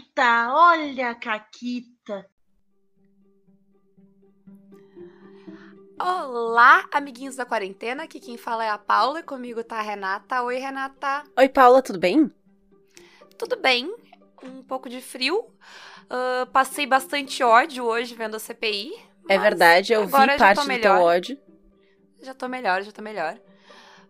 Caquita, olha a Caquita. Olá, amiguinhos da quarentena. Aqui quem fala é a Paula e comigo tá a Renata. Oi, Renata. Oi, Paula, tudo bem? Tudo bem. Um pouco de frio. Uh, passei bastante ódio hoje vendo a CPI. É verdade, eu vi parte do teu ódio. Já tô melhor, já tô melhor.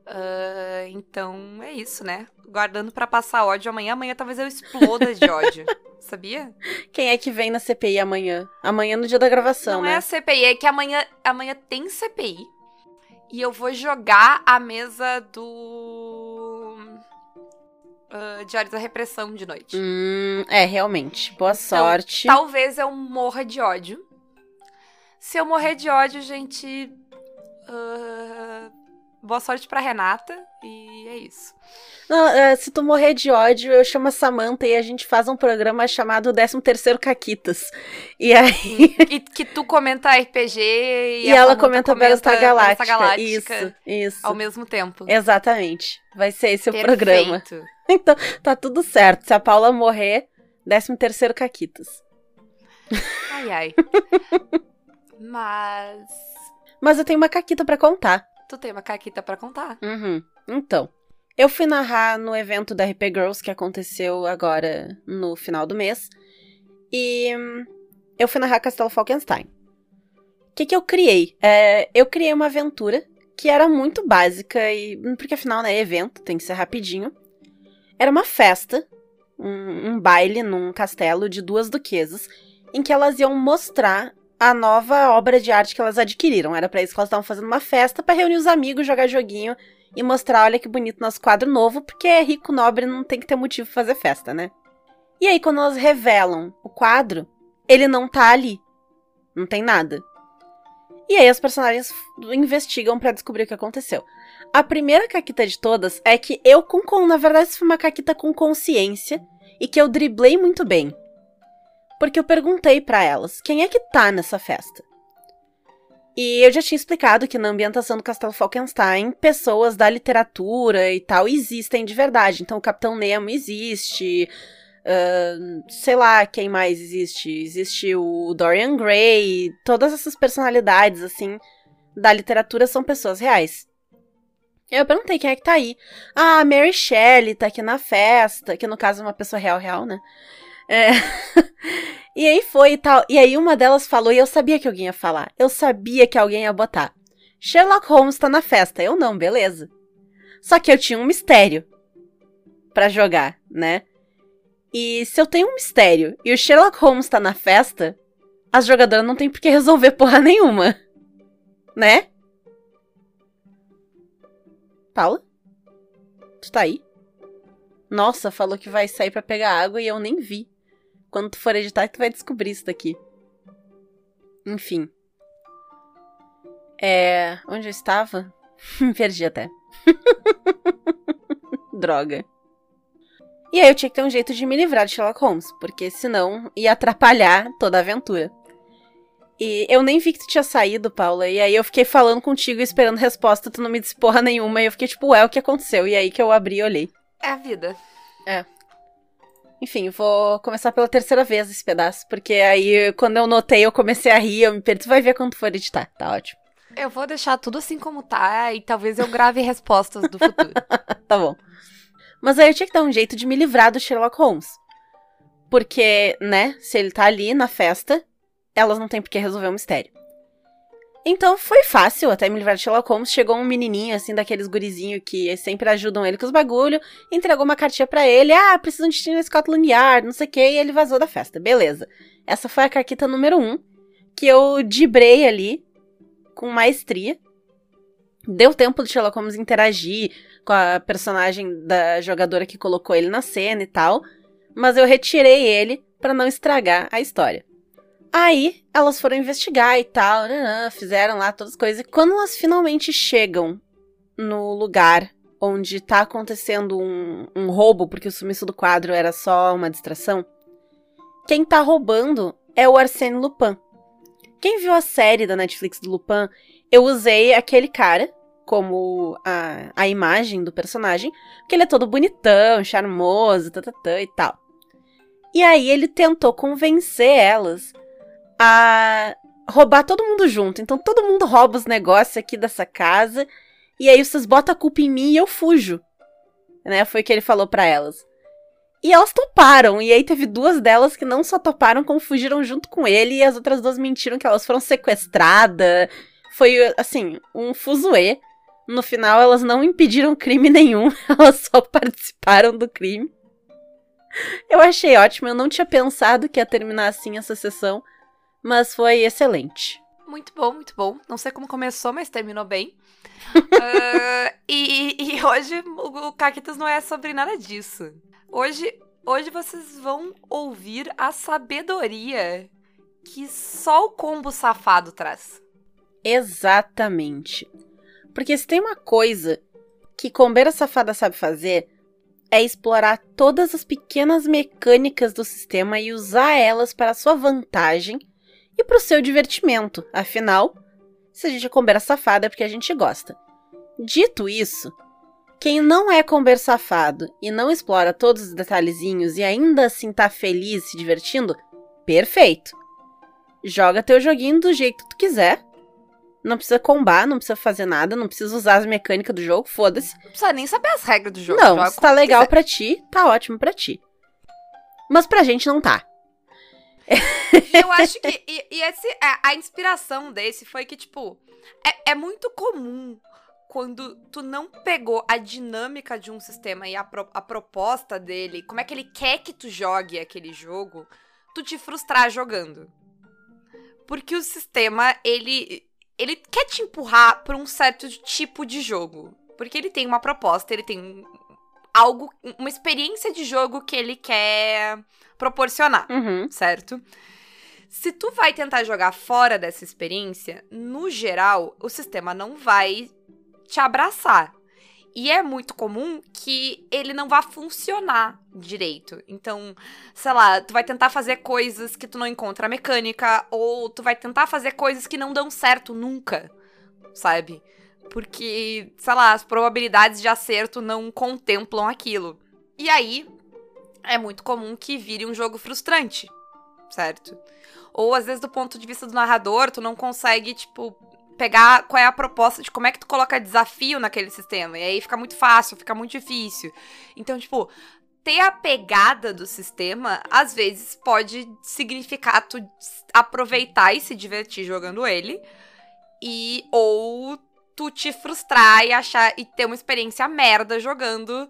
Uh, então é isso, né? Guardando para passar ódio amanhã. Amanhã talvez eu exploda de ódio. Sabia? Quem é que vem na CPI amanhã? Amanhã no dia da gravação, Não né? é a CPI, é que amanhã, amanhã tem CPI. E eu vou jogar a mesa do. Uh, Diário da Repressão de noite. Hum, é, realmente. Boa então, sorte. Talvez eu morra de ódio. Se eu morrer de ódio, gente. Uh, boa sorte pra Renata. E é isso. Não, uh, se tu morrer de ódio, eu chamo a Samantha e a gente faz um programa chamado 13 Terceiro Caquitas. E aí. E que tu comenta RPG e, e ela comenta Battlestar Galáctica. Galáctica. Isso, isso. Ao mesmo tempo. Exatamente. Vai ser esse Perfeito. o programa. Então, tá tudo certo. Se a Paula morrer, 13 Terceiro Caquitas. Ai, ai. Mas. Mas eu tenho uma caquita para contar. Tu tem uma caquita para contar? Uhum. Então, eu fui narrar no evento da RP Girls que aconteceu agora no final do mês. E eu fui narrar Castelo Falkenstein. O que, que eu criei? É, eu criei uma aventura que era muito básica, e porque afinal, né, evento, tem que ser rapidinho. Era uma festa, um, um baile num castelo de duas duquesas, em que elas iam mostrar a nova obra de arte que elas adquiriram. Era para isso que elas estavam fazendo uma festa para reunir os amigos, jogar joguinho e mostrar, olha que bonito nosso quadro novo, porque é rico, nobre, não tem que ter motivo pra fazer festa, né? E aí, quando elas revelam o quadro, ele não tá ali. Não tem nada. E aí as personagens investigam para descobrir o que aconteceu. A primeira caquita de todas é que eu, com, na verdade, foi uma caquita com consciência e que eu driblei muito bem. Porque eu perguntei para elas, quem é que tá nessa festa? E eu já tinha explicado que na ambientação do Castelo Falkenstein, pessoas da literatura e tal existem de verdade. Então, o Capitão Nemo existe. Uh, sei lá quem mais existe. Existe o Dorian Gray. Todas essas personalidades, assim, da literatura são pessoas reais. Eu perguntei quem é que tá aí. Ah, Mary Shelley tá aqui na festa, que no caso é uma pessoa real, real, né? É. e aí foi e tal. E aí uma delas falou, e eu sabia que alguém ia falar. Eu sabia que alguém ia botar. Sherlock Holmes tá na festa. Eu não, beleza. Só que eu tinha um mistério para jogar, né? E se eu tenho um mistério e o Sherlock Holmes tá na festa, as jogadoras não tem por que resolver porra nenhuma. Né? Paula? Tu tá aí? Nossa, falou que vai sair para pegar água e eu nem vi. Quando tu for editar, tu vai descobrir isso daqui. Enfim. É. Onde eu estava? Me perdi até. Droga. E aí eu tinha que ter um jeito de me livrar de Sherlock Holmes, porque senão ia atrapalhar toda a aventura. E eu nem vi que tu tinha saído, Paula, e aí eu fiquei falando contigo esperando resposta, tu não me disse porra nenhuma, e eu fiquei tipo, ué, o que aconteceu? E aí que eu abri e olhei. É a vida. É. Enfim, vou começar pela terceira vez esse pedaço, porque aí quando eu notei eu comecei a rir, eu me perdi. Tu vai ver quando for editar, tá ótimo. Eu vou deixar tudo assim como tá e talvez eu grave respostas do futuro. tá bom. Mas aí eu tinha que dar um jeito de me livrar do Sherlock Holmes. Porque, né, se ele tá ali na festa, elas não têm por que resolver o mistério. Então foi fácil até me livrar de Sherlock Holmes. Chegou um menininho, assim, daqueles gurizinhos que sempre ajudam ele com os bagulho. Entregou uma cartinha para ele. Ah, preciso de ti na Scotland Yard, não sei o que. E ele vazou da festa. Beleza. Essa foi a carquita número um. Que eu dibrei ali com maestria. Deu tempo de Sherlock Holmes interagir com a personagem da jogadora que colocou ele na cena e tal. Mas eu retirei ele para não estragar a história. Aí elas foram investigar e tal, fizeram lá todas as coisas. E quando elas finalmente chegam no lugar onde tá acontecendo um, um roubo, porque o sumiço do quadro era só uma distração, quem tá roubando é o Arsène Lupin. Quem viu a série da Netflix do Lupin, eu usei aquele cara como a, a imagem do personagem, porque ele é todo bonitão, charmoso, tatatã e tal. E aí ele tentou convencer elas a roubar todo mundo junto. Então todo mundo rouba os negócios aqui dessa casa. E aí vocês botam a culpa em mim e eu fujo. Né? Foi o que ele falou para elas. E elas toparam. E aí teve duas delas que não só toparam, como fugiram junto com ele. E as outras duas mentiram que elas foram sequestradas. Foi, assim, um fuzuê. No final, elas não impediram crime nenhum. Elas só participaram do crime. Eu achei ótimo. Eu não tinha pensado que ia terminar assim essa sessão. Mas foi excelente. Muito bom, muito bom. Não sei como começou, mas terminou bem. uh, e, e, hoje o, Caquitas não é sobre nada disso. Hoje, hoje vocês vão ouvir a sabedoria que só o combo safado traz. Exatamente. Porque se tem uma coisa que Combeira Safada sabe fazer, é explorar todas as pequenas mecânicas do sistema e usar elas para sua vantagem e para o seu divertimento. Afinal, se a gente é Combeira Safada é porque a gente gosta. Dito isso, quem não é comber safado e não explora todos os detalhezinhos e ainda assim tá feliz se divertindo, perfeito. Joga teu joguinho do jeito que tu quiser. Não precisa combar, não precisa fazer nada, não precisa usar as mecânicas do jogo, foda-se. Não precisa nem saber as regras do jogo. Não, se tá legal para ti, tá ótimo para ti. Mas pra gente não tá. Eu acho que. E, e esse, a, a, inspiração desse foi que, tipo, é, é muito comum quando tu não pegou a dinâmica de um sistema e a, pro, a proposta dele, como é que ele quer que tu jogue aquele jogo, tu te frustrar jogando. Porque o sistema, ele ele quer te empurrar para um certo tipo de jogo. Porque ele tem uma proposta, ele tem algo, uma experiência de jogo que ele quer proporcionar, uhum. certo? Se tu vai tentar jogar fora dessa experiência, no geral, o sistema não vai te abraçar. E é muito comum que ele não vá funcionar direito. Então, sei lá, tu vai tentar fazer coisas que tu não encontra mecânica, ou tu vai tentar fazer coisas que não dão certo nunca, sabe? Porque, sei lá, as probabilidades de acerto não contemplam aquilo. E aí, é muito comum que vire um jogo frustrante, certo? Ou às vezes, do ponto de vista do narrador, tu não consegue, tipo, pegar qual é a proposta de como é que tu coloca desafio naquele sistema. E aí fica muito fácil, fica muito difícil. Então, tipo, ter a pegada do sistema, às vezes pode significar tu aproveitar e se divertir jogando ele. E ou tu te frustrar e achar e ter uma experiência merda jogando,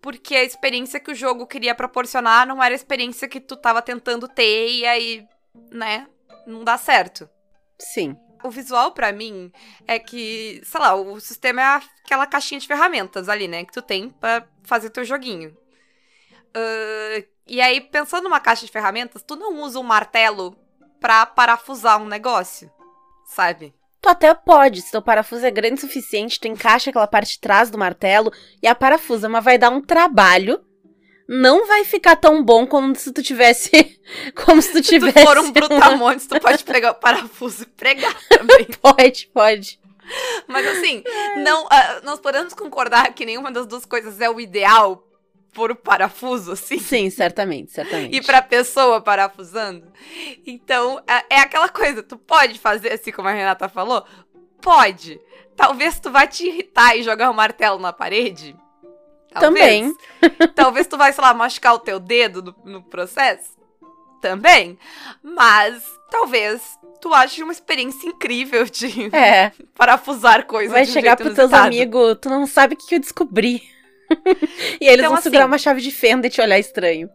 porque a experiência que o jogo queria proporcionar não era a experiência que tu tava tentando ter e aí, né, não dá certo. Sim o visual para mim é que, sei lá, o sistema é aquela caixinha de ferramentas ali, né? Que tu tem para fazer teu joguinho. Uh, e aí, pensando numa caixa de ferramentas, tu não usa um martelo pra parafusar um negócio, sabe? Tu até pode, se teu parafuso é grande o suficiente, tu encaixa aquela parte de trás do martelo e a parafusa, mas vai dar um trabalho não vai ficar tão bom como se tu tivesse. Como se tu tivesse. Se tu for um brutamontes, tu pode pegar o parafuso e pregar também. pode, pode. Mas assim, não, uh, nós podemos concordar que nenhuma das duas coisas é o ideal por parafuso, assim? Sim, certamente, certamente. E pra pessoa parafusando. Então, é, é aquela coisa, tu pode fazer assim como a Renata falou? Pode. Talvez tu vá te irritar e jogar o um martelo na parede. Talvez. Também. Talvez tu vai, sei lá, machucar o teu dedo no, no processo. Também. Mas talvez tu ache uma experiência incrível de é. parafusar coisas. Vai chegar pros teus amigos, tu não sabe o que eu descobri. e eles então, vão assim, segurar uma chave de fenda e te olhar estranho.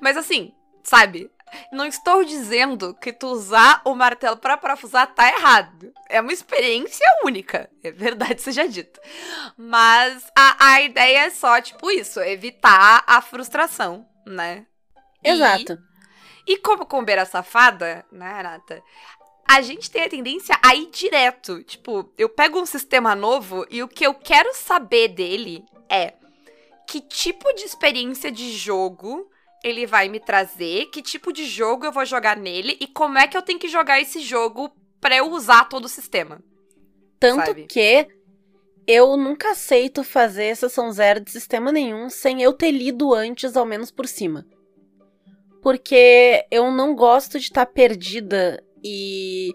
Mas assim, sabe? Não estou dizendo que tu usar o martelo para parafusar tá errado. É uma experiência única, é verdade seja dito. Mas a, a ideia é só, tipo, isso, evitar a frustração, né? Exato. E, e como combeira safada, né, Renata? A gente tem a tendência a ir direto. Tipo, eu pego um sistema novo e o que eu quero saber dele é que tipo de experiência de jogo ele vai me trazer, que tipo de jogo eu vou jogar nele e como é que eu tenho que jogar esse jogo para eu usar todo o sistema. Tanto sabe? que eu nunca aceito fazer sessão zero de sistema nenhum sem eu ter lido antes, ao menos por cima. porque eu não gosto de estar tá perdida e.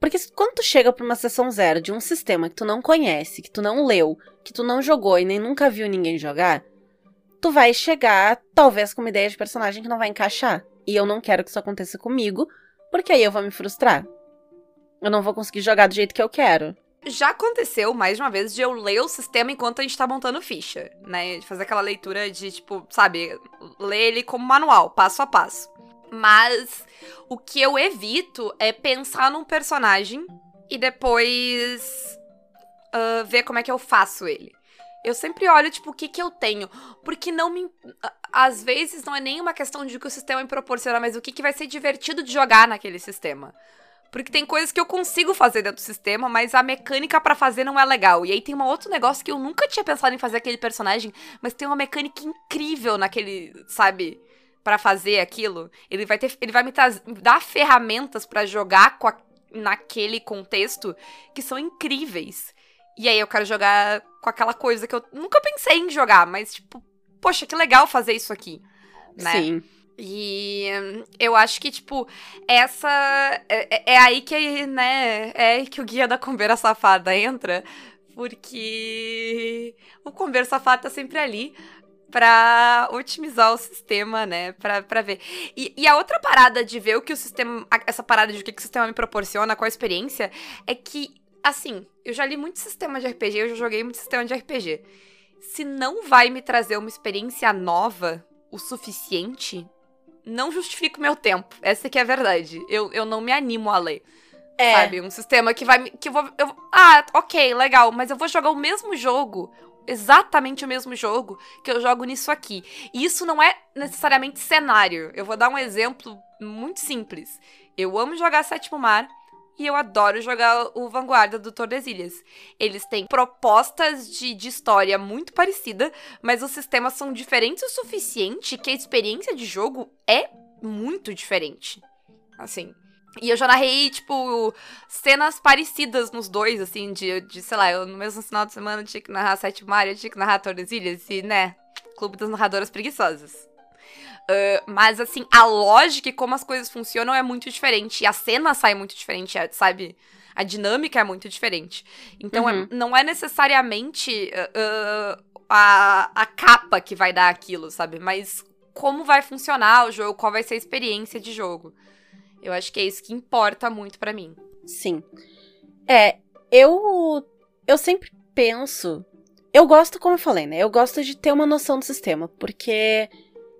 Porque quando tu chega pra uma sessão zero de um sistema que tu não conhece, que tu não leu, que tu não jogou e nem nunca viu ninguém jogar, tu vai chegar, talvez, com uma ideia de personagem que não vai encaixar. E eu não quero que isso aconteça comigo, porque aí eu vou me frustrar. Eu não vou conseguir jogar do jeito que eu quero. Já aconteceu, mais uma vez, de eu ler o sistema enquanto a gente tá montando ficha, né? De fazer aquela leitura de, tipo, sabe, ler ele como manual, passo a passo. Mas o que eu evito é pensar num personagem e depois uh, ver como é que eu faço ele. Eu sempre olho, tipo, o que que eu tenho. Porque não me. Às vezes não é nem uma questão de que o sistema me proporciona, mas o que, que vai ser divertido de jogar naquele sistema. Porque tem coisas que eu consigo fazer dentro do sistema, mas a mecânica para fazer não é legal. E aí tem um outro negócio que eu nunca tinha pensado em fazer aquele personagem, mas tem uma mecânica incrível naquele, sabe, para fazer aquilo. Ele vai ter, ele vai me, dar ferramentas para jogar a, naquele contexto que são incríveis. E aí eu quero jogar com aquela coisa que eu nunca pensei em jogar, mas tipo, poxa, que legal fazer isso aqui, né? Sim. E eu acho que, tipo, essa. É, é, é aí que, né? É que o guia da Conveira Safada entra. Porque o Conveira Safada tá sempre ali para otimizar o sistema, né? Pra, pra ver. E, e, a outra parada de ver o que o sistema. Essa parada de o que, que o sistema me proporciona, qual a experiência, é que, assim, eu já li muito sistema de RPG, eu já joguei muito sistema de RPG. Se não vai me trazer uma experiência nova o suficiente, não justifico meu tempo. Essa que é a verdade. Eu, eu não me animo a ler. É. Sabe? Um sistema que vai. Que eu vou. Eu, ah, ok, legal, mas eu vou jogar o mesmo jogo. Exatamente o mesmo jogo que eu jogo nisso aqui. E isso não é necessariamente cenário. Eu vou dar um exemplo muito simples. Eu amo jogar Sétimo Mar e eu adoro jogar o Vanguarda do Tordesilhas. Eles têm propostas de, de história muito parecida, mas os sistemas são diferentes o suficiente que a experiência de jogo é muito diferente. Assim. E eu já narrei, tipo, cenas parecidas nos dois, assim, de, de sei lá, eu no mesmo final de semana tinha que narrar Sete Mario, tinha que narrar Tordesilhas, e, né, Clube das Narradoras Preguiçosas. Uh, mas, assim, a lógica e como as coisas funcionam é muito diferente. E a cena sai muito diferente, é, sabe? A dinâmica é muito diferente. Então, é, uhum. é, não é necessariamente uh, a, a capa que vai dar aquilo, sabe? Mas como vai funcionar o jogo, qual vai ser a experiência de jogo. Eu acho que é isso que importa muito para mim. Sim. É, eu. Eu sempre penso. Eu gosto, como eu falei, né? Eu gosto de ter uma noção do sistema, porque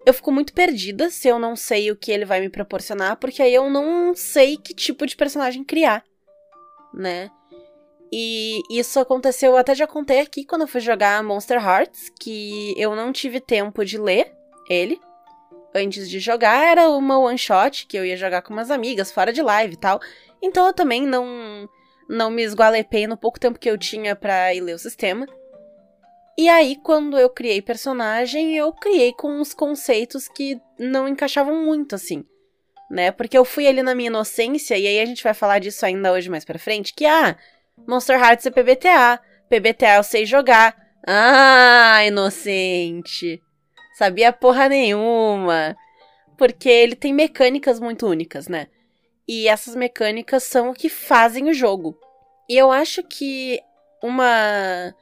eu fico muito perdida se eu não sei o que ele vai me proporcionar, porque aí eu não sei que tipo de personagem criar, né? E isso aconteceu, até já contei aqui quando eu fui jogar Monster Hearts, que eu não tive tempo de ler ele antes de jogar. Era uma one shot que eu ia jogar com umas amigas, fora de live e tal. Então eu também não não me esgualepei no pouco tempo que eu tinha para ir ler o sistema. E aí, quando eu criei personagem, eu criei com uns conceitos que não encaixavam muito, assim. Né? Porque eu fui ali na minha inocência, e aí a gente vai falar disso ainda hoje mais pra frente, que, ah, Monster Hearts é PBTA. PBTA eu sei jogar. Ah, inocente. Sabia porra nenhuma. Porque ele tem mecânicas muito únicas, né? E essas mecânicas são o que fazem o jogo. E eu acho que uma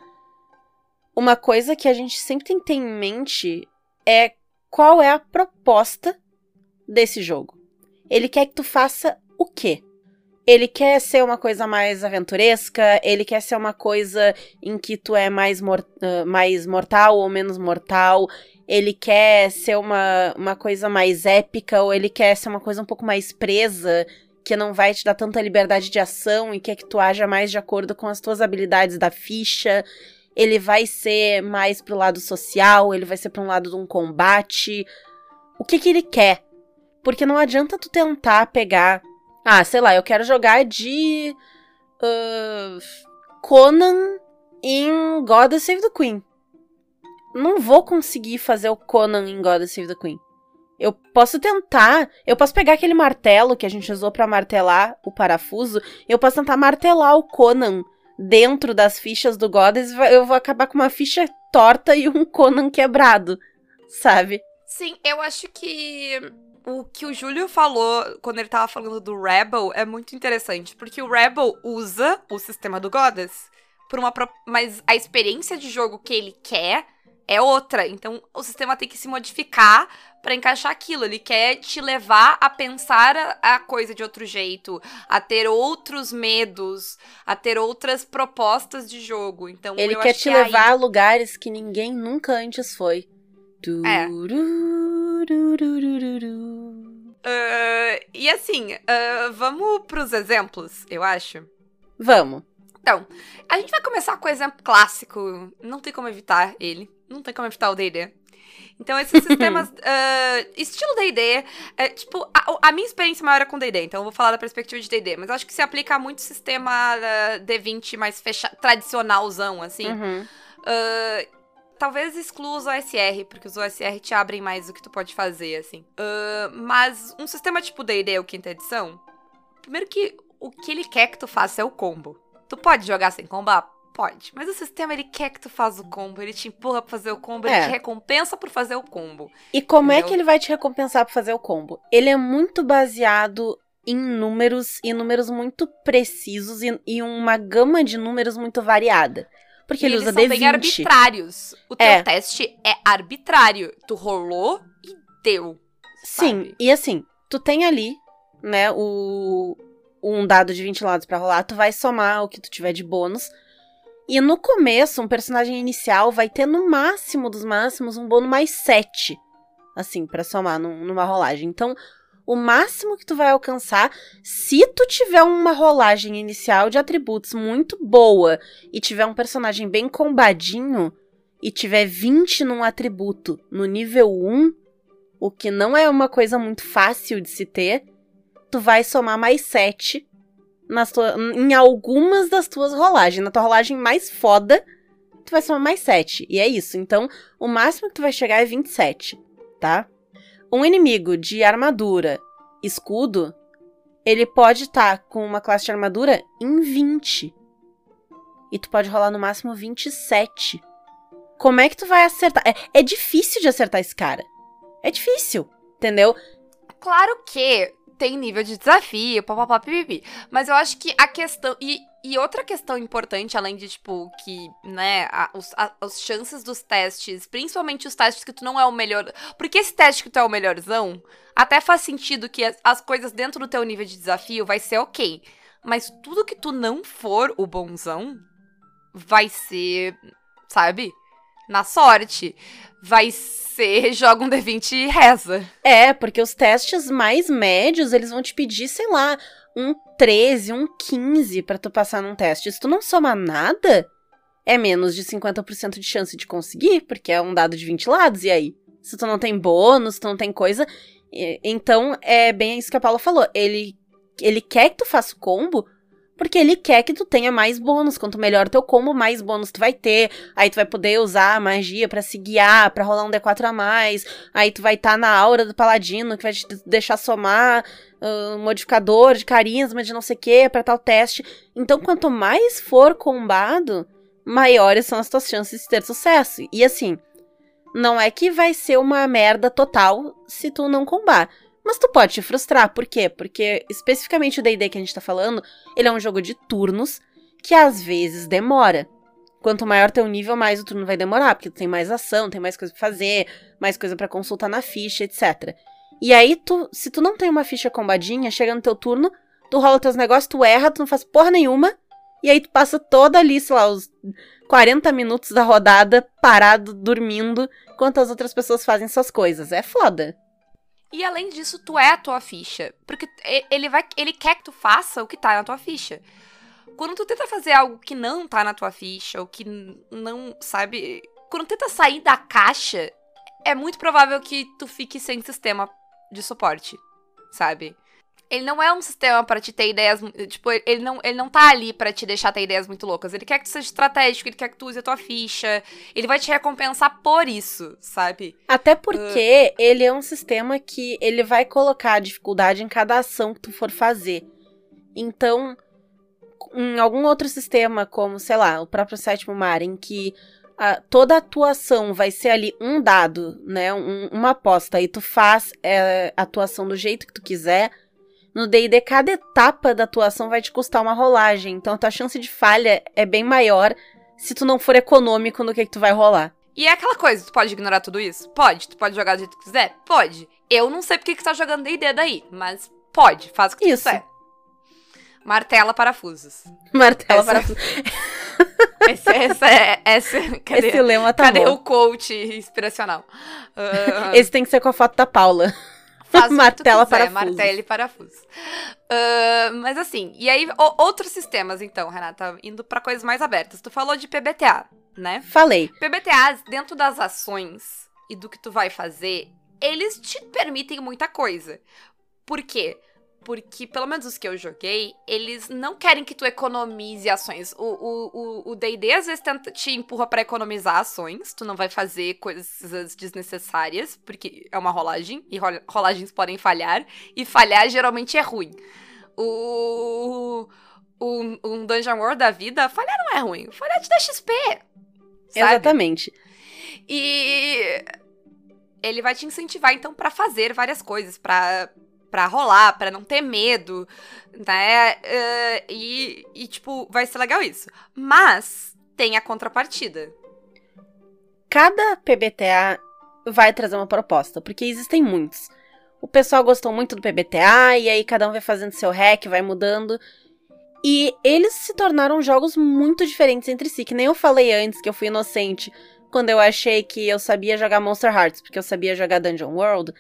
uma coisa que a gente sempre tem que ter em mente é qual é a proposta desse jogo. Ele quer que tu faça o quê? Ele quer ser uma coisa mais aventuresca, ele quer ser uma coisa em que tu é mais, mor mais mortal ou menos mortal, ele quer ser uma, uma coisa mais épica, ou ele quer ser uma coisa um pouco mais presa, que não vai te dar tanta liberdade de ação e quer que tu haja mais de acordo com as tuas habilidades da ficha ele vai ser mais pro lado social, ele vai ser para um lado de um combate. O que que ele quer? Porque não adianta tu tentar pegar, ah, sei lá, eu quero jogar de uh, Conan em God Save the Queen. Não vou conseguir fazer o Conan em God Save the Queen. Eu posso tentar, eu posso pegar aquele martelo que a gente usou para martelar o parafuso, eu posso tentar martelar o Conan dentro das fichas do Goddess, eu vou acabar com uma ficha torta e um Conan quebrado, sabe? Sim, eu acho que o que o Júlio falou quando ele tava falando do Rebel é muito interessante, porque o Rebel usa o sistema do Goddess por uma pro... mas a experiência de jogo que ele quer é outra. Então o sistema tem que se modificar para encaixar aquilo. Ele quer te levar a pensar a, coisa de outro jeito, a ter outros medos, a ter outras propostas de jogo. Então ele quer te que levar aí... a lugares que ninguém nunca antes foi. É. Uh, e assim, uh, vamos pros exemplos, eu acho. Vamos. Então, a gente vai começar com o exemplo clássico. Não tem como evitar ele. Não tem como evitar o D&D. Então, esses sistemas, uh, estilo D&D, é, tipo, a, a, minha experiência maior é com D&D, então eu vou falar da perspectiva de D&D, mas acho que se aplica muito sistema uh, D20 mais fechado, tradicionalzão, assim. Uhum. Uh, talvez exclua os OSR, porque os OSR te abrem mais do que tu pode fazer, assim. Uh, mas um sistema tipo D&D, o quinta edição, primeiro que o que ele quer que tu faça é o combo. Tu pode jogar sem combar? Pode. Mas o sistema, ele quer que tu faça o combo, ele te empurra pra fazer o combo, é. ele te recompensa por fazer o combo. E como entendeu? é que ele vai te recompensar por fazer o combo? Ele é muito baseado em números, e números muito precisos, e, e uma gama de números muito variada. Porque e ele usa D20. bem arbitrários. O teu é. teste é arbitrário. Tu rolou e deu. Sim, sabe? e assim, tu tem ali, né, o um dado de 20 lados para rolar, tu vai somar o que tu tiver de bônus. E no começo, um personagem inicial vai ter no máximo dos máximos um bônus mais 7. Assim, para somar num, numa rolagem. Então, o máximo que tu vai alcançar se tu tiver uma rolagem inicial de atributos muito boa e tiver um personagem bem combadinho e tiver 20 num atributo no nível 1, o que não é uma coisa muito fácil de se ter, tu vai somar mais 7 nas tua, em algumas das tuas rolagens. Na tua rolagem mais foda, tu vai somar mais 7. E é isso. Então, o máximo que tu vai chegar é 27, tá? Um inimigo de armadura, escudo, ele pode estar tá com uma classe de armadura em 20. E tu pode rolar no máximo 27. Como é que tu vai acertar? É, é difícil de acertar esse cara. É difícil, entendeu? Claro que tem nível de desafio, papapá, pipipi. Mas eu acho que a questão. E, e outra questão importante, além de, tipo, que, né, a, os, a, as chances dos testes, principalmente os testes que tu não é o melhor. Porque esse teste que tu é o melhorzão, até faz sentido que as, as coisas dentro do teu nível de desafio vai ser ok. Mas tudo que tu não for o bonzão, vai ser, sabe? Na sorte. Vai ser joga um D20 e reza. É, porque os testes mais médios, eles vão te pedir, sei lá, um 13, um 15 para tu passar num teste. Se tu não soma nada, é menos de 50% de chance de conseguir, porque é um dado de 20 lados, e aí? Se tu não tem bônus, tu não tem coisa. Então, é bem isso que a Paula falou. Ele, ele quer que tu faça o combo, porque ele quer que tu tenha mais bônus. Quanto melhor teu combo, mais bônus tu vai ter. Aí tu vai poder usar a magia para se guiar, pra rolar um D4 a mais. Aí tu vai estar tá na aura do paladino, que vai te deixar somar uh, modificador de carisma, de não sei o que, pra tal teste. Então, quanto mais for combado, maiores são as tuas chances de ter sucesso. E assim, não é que vai ser uma merda total se tu não combar. Mas tu pode te frustrar, por quê? Porque especificamente o D&D que a gente tá falando, ele é um jogo de turnos que às vezes demora. Quanto maior teu nível, mais o turno vai demorar, porque tu tem mais ação, tem mais coisa pra fazer, mais coisa para consultar na ficha, etc. E aí, tu, se tu não tem uma ficha combadinha, chega no teu turno, tu rola teus negócios, tu erra, tu não faz porra nenhuma, e aí tu passa toda ali, sei lá, os 40 minutos da rodada parado, dormindo, enquanto as outras pessoas fazem suas coisas. É foda. E além disso, tu é a tua ficha. Porque ele vai. Ele quer que tu faça o que tá na tua ficha. Quando tu tenta fazer algo que não tá na tua ficha, ou que não, sabe. Quando tenta sair da caixa, é muito provável que tu fique sem sistema de suporte, sabe? Ele não é um sistema para te ter ideias. Tipo, ele não, ele não tá ali para te deixar ter ideias muito loucas. Ele quer que tu seja estratégico, ele quer que tu use a tua ficha. Ele vai te recompensar por isso, sabe? Até porque uh... ele é um sistema que ele vai colocar a dificuldade em cada ação que tu for fazer. Então, em algum outro sistema, como, sei lá, o próprio sétimo mar, em que a- toda a atuação vai ser ali um dado, né? um- uma aposta, e tu faz é, a atuação do jeito que tu quiser. No D&D, cada etapa da atuação vai te custar uma rolagem. Então, a tua chance de falha é bem maior se tu não for econômico no que, que tu vai rolar. E é aquela coisa, tu pode ignorar tudo isso? Pode. Tu pode jogar do jeito que quiser? Pode. Eu não sei porque que tu tá jogando D&D daí, mas pode. Faz o que tu Isso. quiser. Martela parafusos. Martelo Essa- para... Esse, essa é... Essa, cadê Esse lema tá cadê bom. o coach inspiracional? Ah, Esse tem que ser com a foto da Paula. Faz o tu Martela quiser, parafusos. Martelo e parafusos. Ah, mas assim, e aí o- outros sistemas, então, Renata, indo pra coisas mais abertas. Tu falou de PBTA, né? Falei. PBTAs, dentro das ações e do que tu vai fazer, eles te permitem muita coisa. Por quê? Porque, pelo menos os que eu joguei, eles não querem que tu economize ações. O o- o- o D&D às vezes tenta, te empurra pra economizar ações. Tu não vai fazer coisas desnecessárias, porque é uma rolagem, e rol- rolagens podem falhar. E falhar geralmente é ruim. O... Um, um Dungeon World da vida, falhar não é ruim. Falhar te dá XP. Sabe? Exatamente. E ele vai te incentivar então pra fazer várias coisas, pra para rolar, pra não ter medo, né? Eh, e, e tipo, vai ser legal isso. Mas tem a contrapartida. Cada PBTA vai trazer uma proposta, porque existem muitos. O pessoal gostou muito do PBTA, e aí cada um vai fazendo seu hack, vai mudando. E eles se tornaram jogos muito diferentes entre si, que nem eu falei antes que eu fui inocente quando eu achei que eu sabia jogar Monster Hearts, porque eu sabia jogar Dungeon World.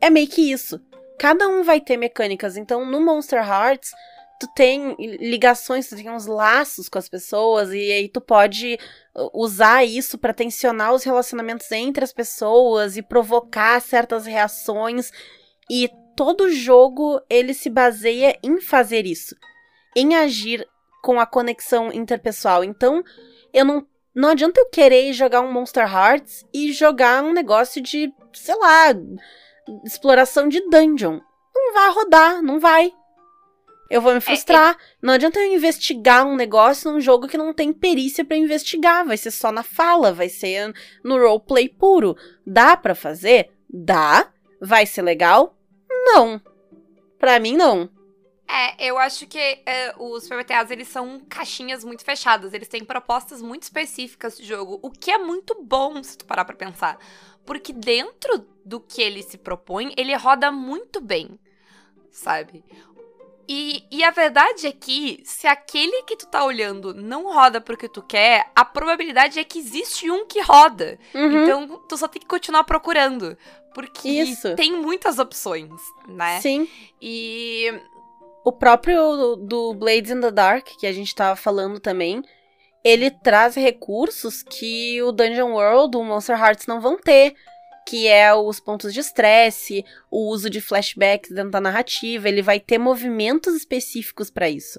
É meio que isso. Cada um vai ter mecânicas, então no Monster Hearts tu tem ligações, tu tem uns laços com as pessoas e aí tu pode uh, usar isso pra tensionar os relacionamentos entre as pessoas e provocar certas reações. E todo jogo ele se baseia em fazer isso, em agir com a conexão interpessoal. Então, eu não não adianta eu querer jogar um Monster Hearts e jogar um negócio de, sei lá, exploração de dungeon. Não vai rodar, não vai. Eu vou me frustrar. Não adianta eu investigar um negócio num jogo que não tem perícia pra investigar. Vai ser só na fala, vai ser no roleplay puro. Dá pra fazer? Dá. Vai ser legal? Não. Pra mim, não. É, eu acho que é, os PBTAs, eles são caixinhas muito fechadas. Eles têm propostas muito específicas de jogo, o que é muito bom se tu parar pra pensar. Porque dentro do que ele se propõe, ele roda muito bem, sabe? E, e a verdade é que, se aquele que tu tá olhando não roda porque tu quer, a probabilidade é que existe um que roda. Uhum. Então, tu só tem que continuar procurando. Porque Isso. tem muitas opções, né? Sim. E O próprio do Blades in the Dark, que a gente tava falando também, ele traz recursos que o Dungeon World, o Monster Hearts não vão ter. Que é os pontos de estresse, o uso de flashbacks dentro da narrativa. Ele vai ter movimentos específicos pra isso.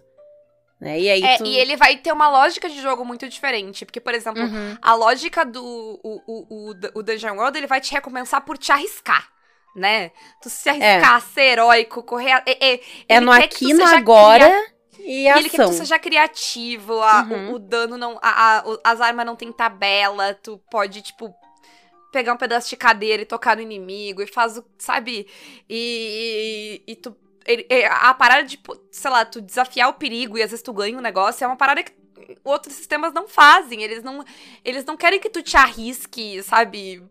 Né? E aí É, tu... e ele vai ter uma lógica de jogo muito diferente. Porque, por exemplo, Uhum. a lógica do o, o, o, o Dungeon World, ele vai te recompensar por te arriscar, né? Tu se arriscar, a ser heróico, correr... a- É, é, É no aqui, no agora cria- e E ele quer que tu seja criativo, a- o- Uhum. o, dano não... A, a- o- as armas não tem tabela, tu pode, tipo... Pegar um pedaço de cadeira e tocar no inimigo, e faz o. Sabe? E. E, e tu. ele- é, a parada de, sei lá, tu desafiar o perigo e às vezes tu ganha um negócio é uma parada que outros sistemas não fazem. Eles não, eles não querem que tu te arrisque, sabe?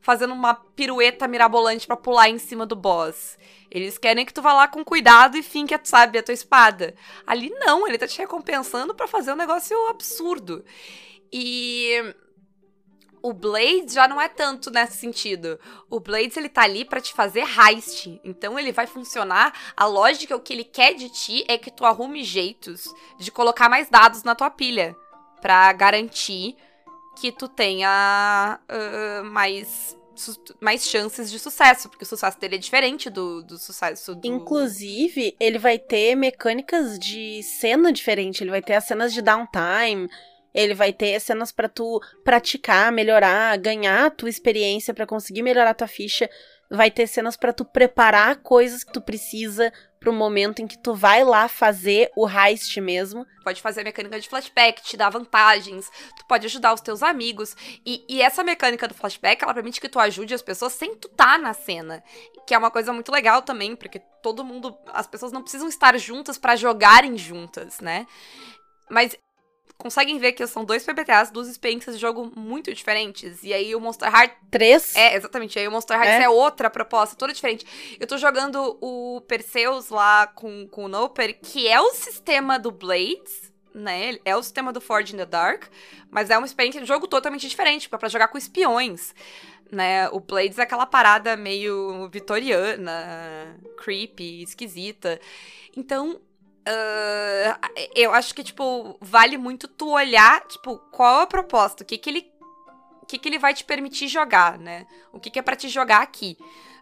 Fazendo uma pirueta mirabolante pra pular em cima do boss. Eles querem que tu vá lá com cuidado e finque, sabe, a tua espada. Ali não, ele tá te recompensando pra fazer um negócio absurdo. E o Blades já não é tanto nesse sentido. O Blades ele tá ali pra te fazer heist. Então ele vai funcionar. A lógica, o que ele quer de ti é que tu arrume jeitos de colocar mais dados na tua pilha Pra garantir que tu tenha ah, mais mais chances de sucesso, porque o sucesso dele é diferente do, do sucesso do Inclusive, ele vai ter mecânicas de cena diferente. Ele vai ter as cenas de downtime. Ele vai ter cenas pra tu praticar, melhorar, ganhar a tua experiência pra conseguir melhorar a tua ficha. Vai ter cenas pra tu preparar coisas que tu precisa pro momento em que tu vai lá fazer o heist mesmo. Pode fazer a mecânica de flashback, te dá vantagens, tu pode ajudar os teus amigos. E, e essa mecânica do flashback, ela permite que tu ajude as pessoas sem tu tá na cena. Que é uma coisa muito legal também, porque todo mundo. As pessoas não precisam estar juntas para jogarem juntas, né? Mas conseguem ver que são dois PBTAs, duas experiências de jogo muito diferentes. E aí o Monster Heart. Três? É, exatamente. Aí o Monster Heart é. é outra proposta, toda diferente. Eu tô jogando o Perseus lá com, com o Noper, que é o sistema do Blades. Né? É o sistema do Forge in the Dark, mas é uma experiência de jogo totalmente diferente, para jogar com espiões né? O Blades é aquela parada meio vitoriana, creepy, esquisita. Então, Uh, eu acho que, tipo, vale muito tu olhar, tipo, qual é a proposta, o que que ele, o que que ele vai te permitir jogar, né? O que que é para te jogar aqui.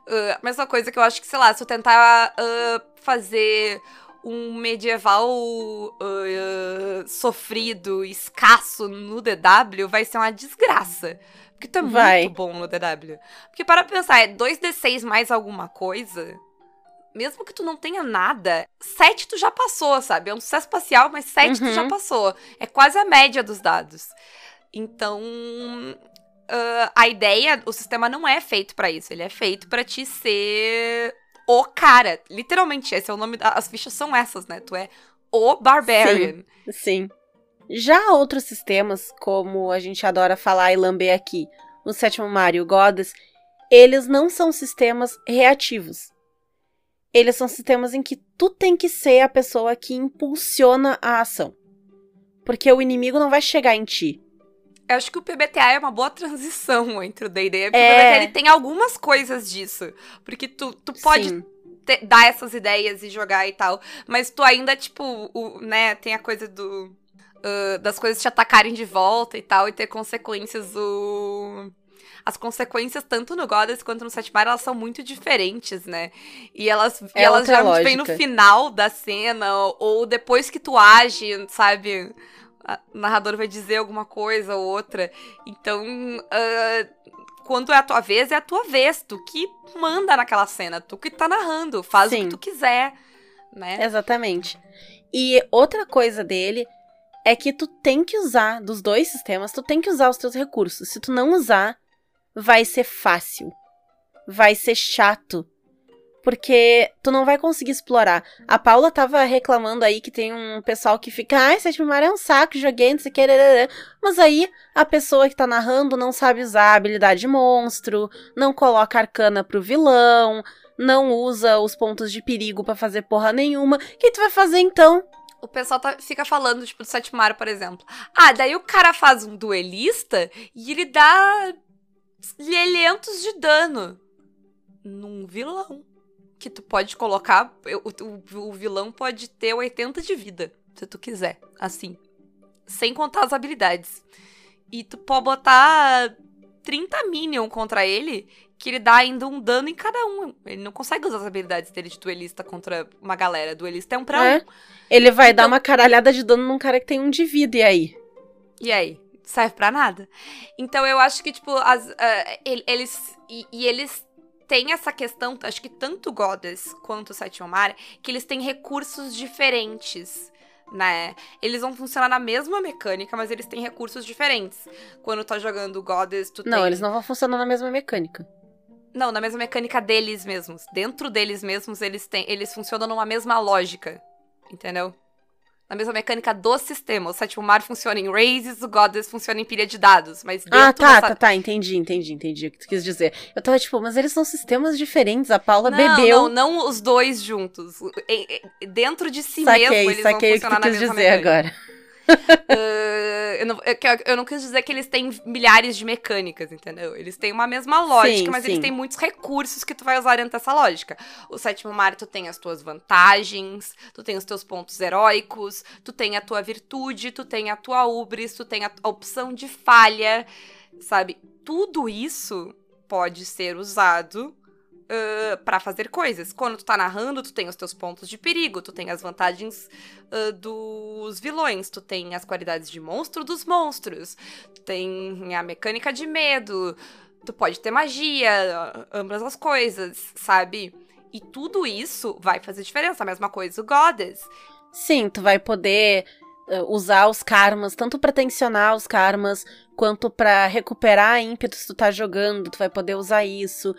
Uh, mesma coisa que eu acho que, sei lá, se eu tentar uh, fazer um medieval uh, sofrido, escasso no DW, vai ser uma desgraça. Porque tu é vai. muito bom no DW. Porque para pensar, é 2d6 mais alguma coisa mesmo que tu não tenha nada, 7 tu já passou, sabe? É um sucesso espacial, mas 7 uhum. tu já uhum. passou. É quase a média dos dados. Então, uh, a ideia, o sistema não é feito para isso. Ele é feito para te ser o cara. Literalmente, esse é o nome. Da, as fichas são essas, né? Tu é o Barbarian. Sim. sim. Já outros sistemas, como a gente adora falar e lamber aqui, no sétimo Mario Goddess, eles não são sistemas reativos eles são sistemas em que tu tem que ser a pessoa que impulsiona a ação. Porque o inimigo não vai chegar em ti. Eu acho que o PBTA é uma boa transição entre o D&D. Porque é... o PBTA ele tem algumas coisas disso. Porque tu, tu pode dar essas ideias e jogar e tal. Mas tu ainda, tipo, o, né, tem a coisa do... Uh, das coisas te atacarem de volta e tal. E ter consequências o as consequências, tanto no Goddess quanto no Setmar, elas são muito diferentes, né? E elas, é e elas já vêm no final da cena, ou depois que tu age, sabe? O narrador vai dizer alguma coisa ou outra. Então, uh, quando é a tua vez, é a tua vez. Tu que manda naquela cena, tu que tá narrando, faz Sim. o que tu quiser, né? Exatamente. E outra coisa dele é que tu tem que usar, dos dois sistemas, tu tem que usar os teus recursos. Se tu não usar, vai ser fácil. Vai ser chato. Porque tu não vai conseguir explorar. A Paula tava reclamando aí que tem um pessoal que fica, ai, Sétimo Mar é um saco, joguei, não sei o que. Mas aí a pessoa que tá narrando não sabe usar a habilidade de monstro, não coloca arcana pro vilão, não usa os pontos de perigo para fazer porra nenhuma. O que tu vai fazer então? o pessoal tá, fica falando, tipo, do Setmar, por exemplo. Ah, daí o cara faz um duelista e ele dá lhentos de dano num vilão. Que tu pode colocar. O, o, o, vilão pode ter 80 de vida, se tu quiser. Assim. Sem contar as habilidades. E tu pode botar 30 minion contra ele, que ele dá ainda um dano em cada um. Ele não consegue usar as habilidades dele de duelista contra uma galera. Duelista é um pra é. um. Ele vai então... dar uma caralhada de dano num cara que tem um de vida, e aí? E aí? Serve para nada. Então eu acho que, tipo, as, uh, eles. E, e, eles têm essa questão, acho que tanto Goddess quanto Sétimo Mar, que eles têm recursos diferentes. Né? Eles vão funcionar na mesma mecânica, mas eles têm recursos diferentes. Quando tá jogando Goddess, tu Não, tem... eles não vão funcionar na mesma mecânica. Não, na mesma mecânica deles mesmos. Dentro deles mesmos, eles têm, eles funcionam numa mesma lógica. Entendeu? Na mesma mecânica do sistema. O sétimo mar funciona em raises, o Goddess funciona em pilha de dados. Mas ah, tá, dessa... tá, tá, entendi, entendi, entendi o que tu quis dizer. Eu tava tipo, mas eles são sistemas diferentes, a Paula não, bebeu. Não, não os dois juntos. Dentro de si saquei, mesmo, eles saquei vão funcionar o que tu quis dizer mecânica. agora uh, eu, não, eu, eu, não quis dizer que eles têm milhares de mecânicas, entendeu? Eles têm uma mesma lógica, sim, mas sim. eles têm muitos recursos que tu vai usar dentro dessa lógica. O sétimo mar, tu tem as tuas vantagens, tu tem os teus pontos heróicos, tu tem a tua virtude, tu tem a tua ubris, tu tem a, a opção de falha, sabe? Tudo isso pode ser usado uh, para fazer coisas. Quando tu tá narrando, tu tem os teus pontos de perigo, tu tem as vantagens uh, dos vilões, tu tem as qualidades de monstro dos monstros, tem a mecânica de medo, tu pode ter magia, ambas as coisas, sabe? E tudo isso vai fazer diferença. A mesma coisa o Goddess. Sim, tu vai poder uh, usar os karmas, tanto pra tensionar os karmas, quanto pra recuperar ímpeto se tu tá jogando, tu vai poder usar isso.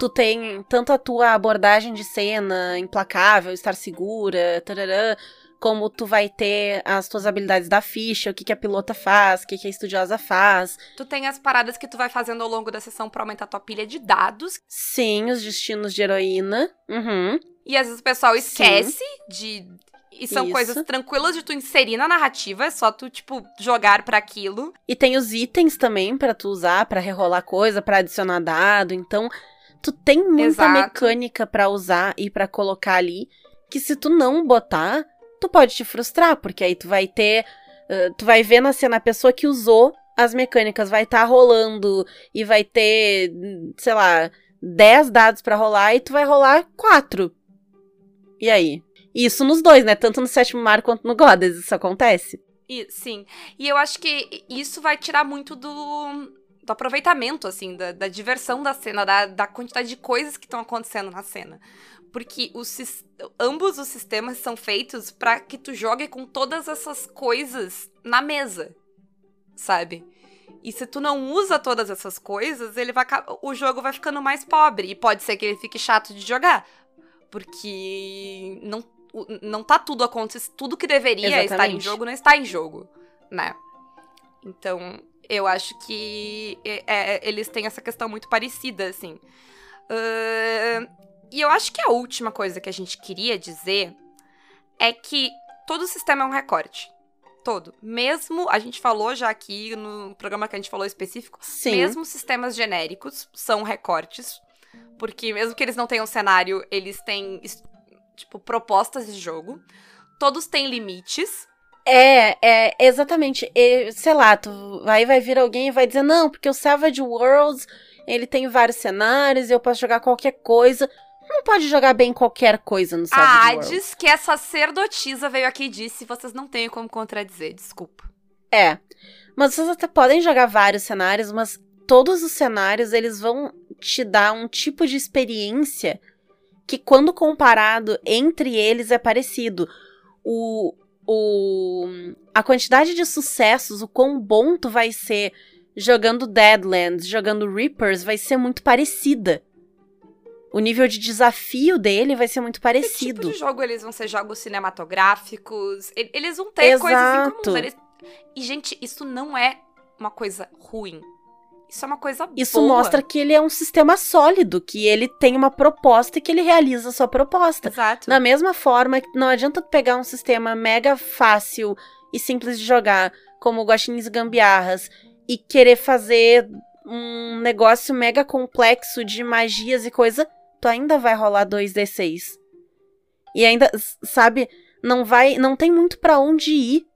Tu tem tanto a tua abordagem de cena, implacável, estar segura, tarará, como tu vai ter as tuas habilidades da ficha, o que, que a pilota faz, o que, que a estudiosa faz. Tu tem as paradas que tu vai fazendo ao longo da sessão pra aumentar tua pilha de dados. Sim, os destinos de heroína. Uhum. E às vezes o pessoal esquece de. E são Isso. coisas tranquilas de tu inserir na narrativa, é só tu, tipo, jogar pra aquilo. E tem os itens também pra tu usar, pra rerolar coisa, pra adicionar dado. Então, tu tem muita Exato. mecânica pra usar e pra colocar ali, que se tu não botar, tu pode te frustrar, porque aí tu vai ter, uh, tu vai ver na cena a pessoa que usou as mecânicas, vai estar rolando e vai ter, sei lá, 10 dados pra rolar e tu vai rolar 4. E aí? Isso nos dois, né? Tanto no sétimo mar quanto no Goddess, isso acontece. E, sim. E eu acho que isso vai tirar muito do, do aproveitamento, assim, da, da diversão da cena, da, da quantidade de coisas que estão acontecendo na cena. Porque os, ambos os sistemas são feitos pra que tu jogue com todas essas coisas na mesa, sabe? E se tu não usa todas essas coisas, ele vai o jogo vai ficando mais pobre. E pode ser que ele fique chato de jogar. Porque não, não tá tudo acontecendo. Tudo que deveria estar em Exatamente. jogo não está em jogo, né? Então, eu acho que é, é, eles têm essa questão muito parecida, assim. Ahn, e eu acho que a última coisa que a gente queria dizer é que todo sistema é um recorte. Todo. Mesmo, a gente falou já aqui no programa que a gente falou específico, Sim. mesmo sistemas genéricos são recortes. Porque mesmo que eles não tenham cenário, eles têm, tipo, propostas de jogo. Todos têm limites. É, é, exatamente. E, sei lá, tu aí vai vir alguém e vai dizer, não, porque o Savage Worlds, ele tem vários cenários e eu posso jogar qualquer coisa. Não pode jogar bem qualquer coisa no Ah, Savage Worlds. diz que essa sacerdotisa veio aqui e disse, vocês não têm como contradizer, desculpa. É. Mas vocês até podem jogar vários cenários, mas todos os cenários, eles vão te dar um tipo de experiência que quando comparado entre eles é parecido. O, o, a quantidade de sucessos, o quão bom tu vai ser jogando Deadlands, jogando Reapers, vai ser muito parecida. O nível de desafio dele vai ser muito Que parecido. tipo de jogo eles vão ser jogos cinematográficos? Eles vão ter coisas em Exato. comum. Eles... E, gente, isso não é uma coisa ruim. Isso é uma coisa Isso boa. mostra que ele é um sistema sólido, que ele tem uma proposta e que ele realiza a sua proposta. Exato. Da mesma forma, não adianta pegar um sistema mega fácil e simples de jogar, como Guaxinins e Gambiarras, e querer fazer um negócio mega complexo de magias e coisa, tu ainda vai rolar 2d6. E ainda, sabe, não vai, não tem muito pra onde ir.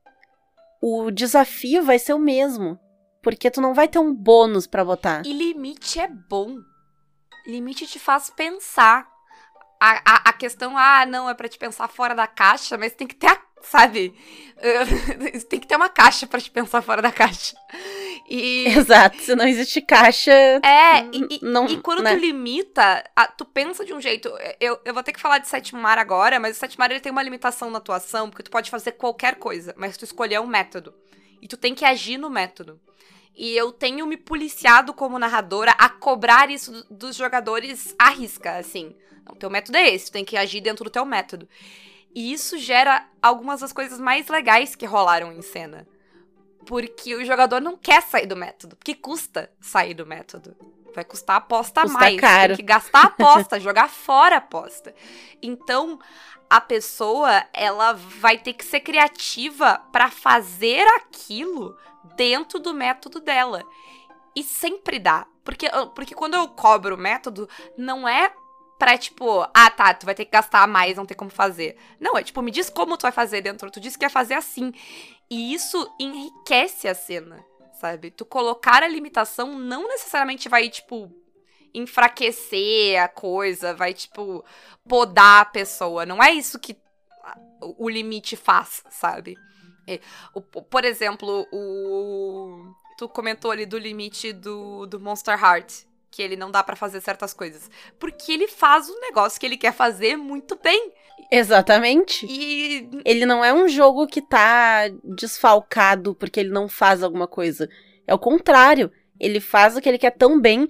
O desafio vai ser o mesmo, porque tu não vai ter um bônus pra botar. E limite é bom. Limite te faz pensar. A, a, a questão, ah, não, é pra te pensar fora da caixa, mas tem que ter a, sabe? Tem que ter uma caixa pra te pensar fora da caixa. E, Exato, se não existe caixa, é, e, e- não, e quando né? tu limita, a- tu pensa de um jeito. Eu, eu vou ter que falar de sétimo mar agora, mas o sétimo mar ele tem uma limitação na atuação, porque tu pode fazer qualquer coisa, mas tu escolher um método. E tu tem que agir no método. E eu tenho me policiado como narradora a cobrar isso do- dos jogadores à risca, assim. O teu método é esse, tu tem que agir dentro do teu método. E isso gera algumas das coisas mais legais que rolaram em cena. Porque o jogador não quer sair do método, porque custa sair do método. Vai custar a aposta Custa mais. caro. Tem que gastar a aposta, jogar fora a aposta. Então, a pessoa, ela vai ter que ser criativa pra fazer aquilo dentro do método dela. E sempre dá. Porque, porque quando eu cobro o método, não é pra, tipo, ah, tá, tu vai ter que gastar mais, não tem como fazer. Não, é tipo, me diz como tu vai fazer dentro. Tu disse que ia fazer assim. E isso enriquece a cena, sabe? Tu colocar a limitação não necessariamente vai, tipo, enfraquecer a coisa, vai, tipo, podar a pessoa. Não é isso que o limite faz, sabe? É, o- por exemplo, o. Tu comentou ali do limite do, do Monster Heart. que ele não dá pra fazer certas coisas? Porque ele faz o negócio que ele quer fazer muito bem. Exatamente. E Ele não é um jogo que tá desfalcado porque ele não faz alguma coisa. É o contrário. Ele faz o que ele quer tão bem.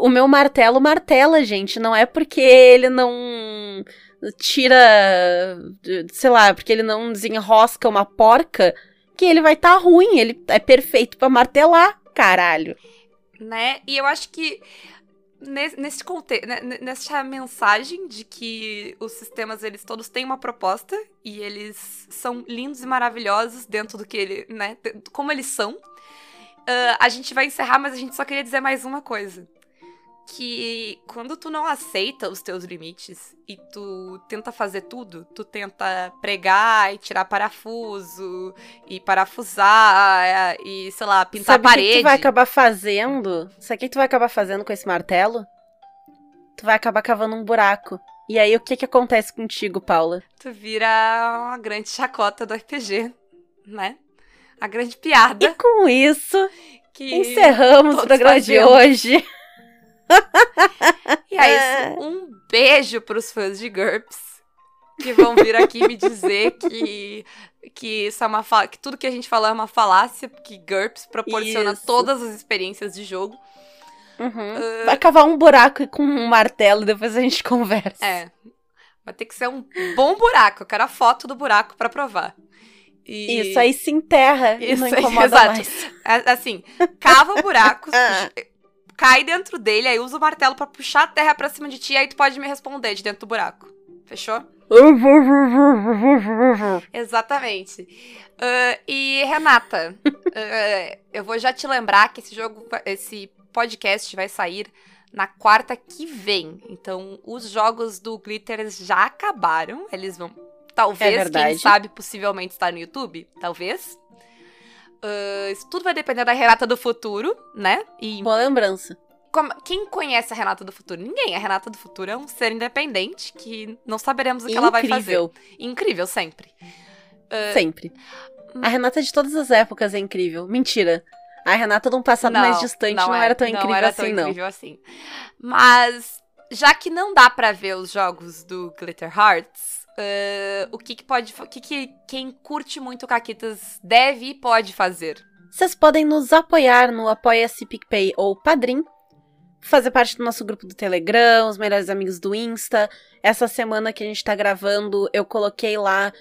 O meu martelo martela, gente. Não é porque ele não tira. Sei lá, porque ele não desenrosca uma porca que ele vai estar tá ruim. Ele é perfeito pra martelar, caralho. né? E eu acho que nesse, contexto, nessa mensagem de que os sistemas eles todos têm uma proposta e eles são lindos e maravilhosos dentro do que ele, né, como eles são. ah, a gente vai encerrar, mas a gente só queria dizer mais uma coisa. Que quando tu não aceita os teus limites e tu tenta fazer tudo, tu tenta pregar e tirar parafuso e parafusar e, sei lá, pintar Sabe a o que parede. tu vai acabar fazendo? Sabe o que tu vai acabar fazendo com esse martelo? Tu vai acabar cavando um buraco. E aí, o que que acontece contigo, Paula? Tu vira uma grande chacota do RPG, né? A grande piada E com isso, que. encerramos o programa de hoje. E é isso. Um beijo pros fãs de GURPS que vão vir aqui me dizer que. Que, isso é uma que tudo que a gente falou é uma falácia, que GURPS proporciona Isso. todas as experiências de jogo. Uhum. Vai cavar um buraco com um martelo, depois a gente conversa. É. Vai ter que ser um bom buraco. Eu quero a foto do buraco pra provar. E- Isso aí se enterra e não Isso aí, incomoda exato. mais. É, Assim, cava o buraco, Ah. Cai dentro dele, aí usa o martelo pra puxar a terra pra cima de ti, aí tu pode me responder de dentro do buraco. Fechou? Exatamente. Ah, e Renata, ah, eu vou já te lembrar que esse jogo, esse podcast vai sair na quarta que vem. Então, os jogos do Glitter já acabaram. Eles vão. Talvez, É quem sabe, possivelmente estar no YouTube. Talvez. Ah, isso tudo vai depender da Renata do futuro, né? E Boa lembrança. como- quem conhece a Renata do futuro? Ninguém. A Renata do futuro é um ser independente que não saberemos o que ela vai fazer. Incrível. Incrível, sempre. Sempre. A Renata de todas as épocas é incrível. Mentira. A Renata de um passado mais distante não, é- era tão incrível era assim, tão não. incrível assim. Mas, já que não dá pra ver os jogos do Glitter Hearts, eh, o que, que pode. O que, que quem curte muito Caquitas deve e pode fazer? Vocês podem nos apoiar no Apoia-se PicPay ou Padrim. Fazer parte do nosso grupo do Telegram, os melhores amigos do Insta. Essa semana que a gente tá gravando, eu coloquei lá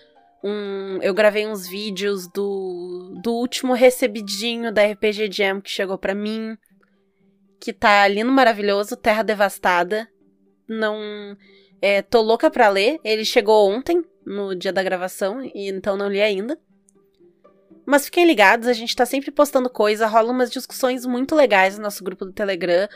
um. Eu gravei uns vídeos do, do último recebidinho da RPG Jam que chegou pra mim. Que tá lindo, maravilhoso, Terra Devastada. Não. É, tô louca pra ler. Ele chegou ontem, no dia da gravação, e então não li ainda. Mas fiquem ligados, a gente tá sempre postando coisa, rola umas discussões muito legais no nosso grupo do Telegram.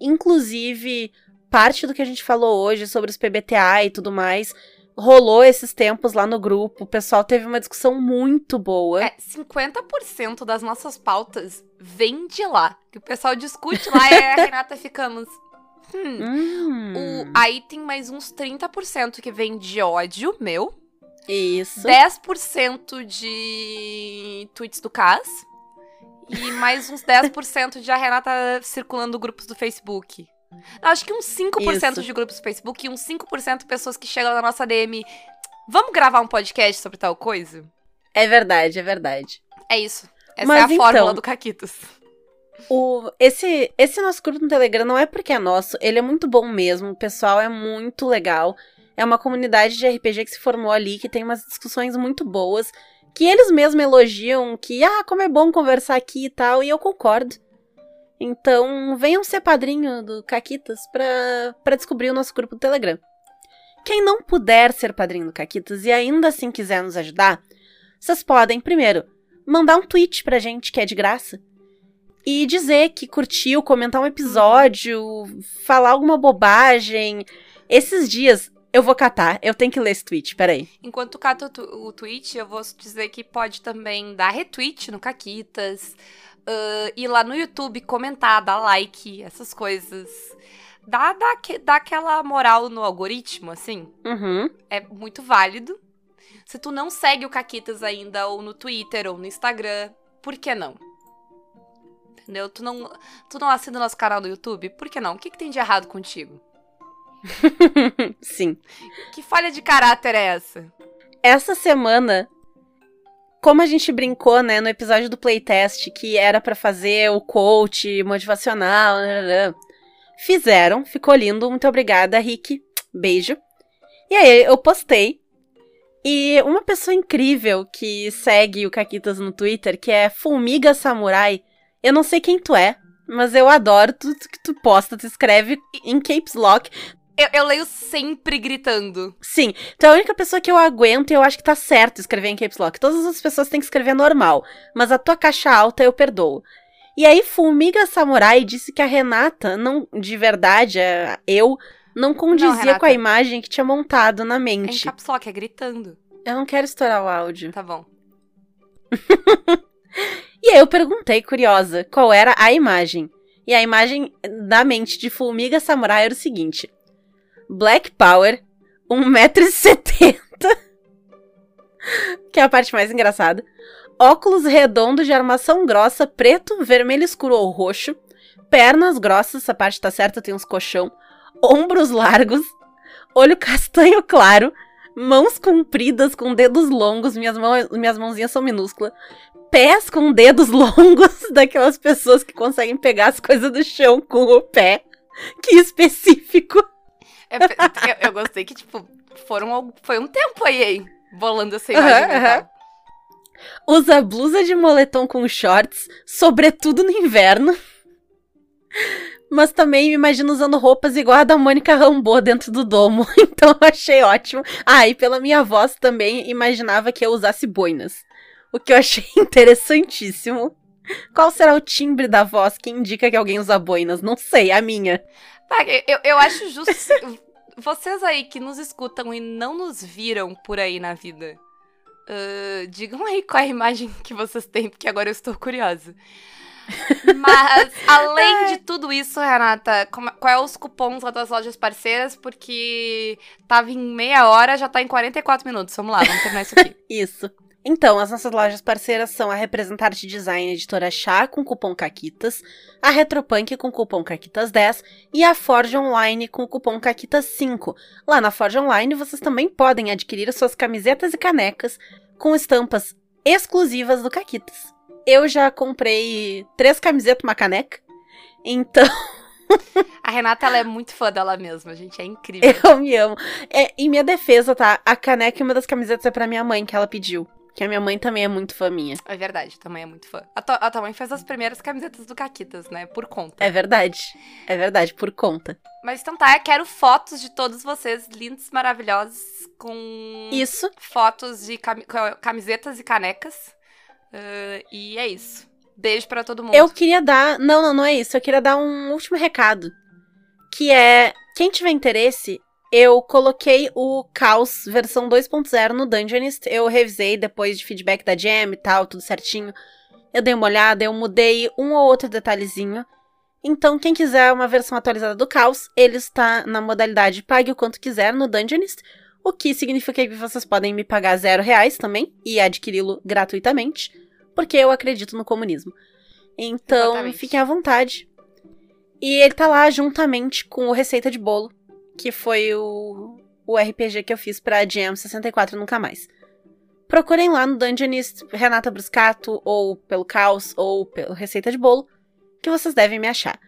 Inclusive, parte do que a gente falou hoje sobre os PBTA e tudo mais, rolou esses tempos lá no grupo. O pessoal teve uma discussão muito boa. É, 50% das nossas pautas vem de lá. Que o pessoal discute lá e a Renata ficamos. Hum, Hum, O- aí tem mais uns 30% que vem de ódio meu. Isso. 10% de tweets do Cas. E mais uns 10% de a Renata circulando grupos do Facebook. Não, acho que uns 5% Isso. de grupos do Facebook e uns 5% de pessoas que chegam na nossa DM. Vamos gravar um podcast sobre tal coisa? É verdade, é verdade. É isso. Essa Mas é a fórmula então- do Caquitos. O, esse, esse nosso grupo no Telegram não é porque é nosso, ele é muito bom mesmo, o pessoal é muito legal. É uma comunidade de RPG que se formou ali, que tem umas discussões muito boas, que eles mesmos elogiam, que, ah, como é bom conversar aqui e tal, e eu concordo. Então, venham ser padrinho do Caquitas pra descobrir o nosso grupo do Telegram. Quem não puder ser padrinho do Caquitas e ainda assim quiser nos ajudar, vocês podem, primeiro, mandar um tweet pra gente, que é de graça e dizer que curtiu, comentar um episódio, falar alguma bobagem. Esses dias eu vou catar, eu tenho que ler esse tweet, peraí. Enquanto tu cata o, tu- o tweet, eu vou dizer que pode também dar retweet no Caquitas, ah, ir lá no YouTube, comentar, dar like, essas coisas. Dá, dá, dá aquela moral no algoritmo, assim. Uhum. É muito válido. Se tu não segue o Caquitas ainda, ou no Twitter, ou no Instagram, por que não? Entendeu? Tu não, tu não assina o nosso canal do YouTube? Por que não? O que, que tem de errado contigo? Sim. Que falha de caráter é essa? Essa semana, como a gente brincou, né, no episódio do playtest, que era pra fazer o coach motivacional, né, fizeram, ficou lindo, muito obrigada, Rick, beijo. E aí eu postei, e uma pessoa incrível que segue o Caquitas no Twitter, que é Fulmiga Samurai, eu não sei quem tu é, mas eu adoro tudo que tu posta, tu escreve em caps lock, Eu, eu leio sempre gritando. Sim, tu é a única pessoa que eu aguento e eu acho que tá certo escrever em caps lock. Todas as pessoas têm que escrever normal, mas a tua caixa alta eu perdoo. E aí, Fulmiga Samurai disse que a Renata, não, de verdade, a- eu, não condizia Renata. com a imagem que tinha montado na É em mente. caps lock, é gritando. Eu não quero estourar o áudio. Tá bom. E aí eu perguntei, curiosa, qual era a imagem. E a imagem da mente de Fulmiga Samurai era o seguinte: Black Power, 1,70m, que é a parte mais engraçada. Óculos redondos de armação grossa, preto, vermelho escuro ou roxo. Pernas grossas, essa parte tá certa, tem uns colchão. Ombros largos. Olho castanho claro. Mãos compridas com dedos longos, minhas, mãos, minhas mãozinhas são minúsculas pés com dedos longos daquelas pessoas que conseguem pegar as coisas do chão com o pé. Que específico. É, eu, eu gostei que, tipo, foram, foi um tempo aí, hein? Bolando essa imagem aham. Usa blusa de moletom com shorts, sobretudo no inverno. Mas também me imagino usando roupas igual a da Mônica Rambeau dentro do domo. Então eu achei ótimo. Ah, e pela minha voz também imaginava que eu usasse boinas. O que eu achei interessantíssimo. Qual será o timbre da voz que indica que alguém usa boinas? Não sei, a minha. Tá, eu, eu acho justo. Vocês aí que nos escutam e não nos viram por aí na vida, ah, digam aí qual é a imagem que vocês têm, porque agora eu estou curiosa. Mas, além de tudo isso, Renata, como- qual é os cupons lá das lojas parceiras? Porque tava em meia hora, já tá em 44 minutos. Vamos lá, vamos terminar isso aqui. Isso. Então, as nossas lojas parceiras são a Representarte Design Editora Chá com cupom CAQUITAS, a Retropunk com cupom CAQUITAS10 e a Forge Online com o cupom CAQUITAS5. Lá na Forge Online vocês também podem adquirir suas camisetas e canecas com estampas exclusivas do Caquitas. Eu já comprei três camisetas e uma caneca, então A Renata, ela é muito fã dela mesma, gente. É incrível. eu me amo. É, em minha defesa, tá? A caneca e uma das camisetas é pra minha mãe, que ela pediu. Que a minha mãe também é muito fã minha. É verdade, também é muito fã. A, tua- a tua mãe fez as primeiras camisetas do Caquitas, né? Por conta. É verdade. É verdade, por conta. Mas então tá, eu quero fotos de todos vocês, lindos, maravilhosos, com Isso. fotos de cami- ca- camisetas e canecas. Ah, e é isso. Beijo pra todo mundo. Eu queria dar. Não, não, não é isso. Eu queria dar um último recado. Que é. Quem tiver interesse, eu coloquei o Caos versão 2.0 no Dungeonist. Eu revisei depois de feedback da Jam e tal, tudo certinho. Eu dei uma olhada, eu mudei um ou outro detalhezinho. Então, quem quiser uma versão atualizada do Caos, ele está na modalidade pague o quanto quiser no Dungeonist. O que significa que vocês podem me pagar zero reais também e adquiri-lo gratuitamente. Porque eu acredito no comunismo. Então, Exatamente. fiquem à vontade. E ele tá lá juntamente com o Receita de Bolo, que foi o, o RPG que eu fiz pra Jam 64 Nunca Mais. Procurem lá no Dungeonist Renata Bruscato, ou pelo Caos, ou pelo Receita de Bolo, que vocês devem me achar.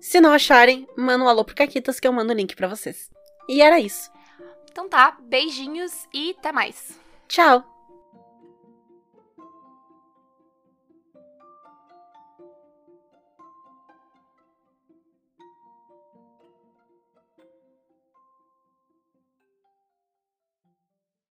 Se não acharem, manda um alô pro Caquitas que eu mando o link pra vocês. E era isso. Então tá, beijinhos e até mais. Tchau!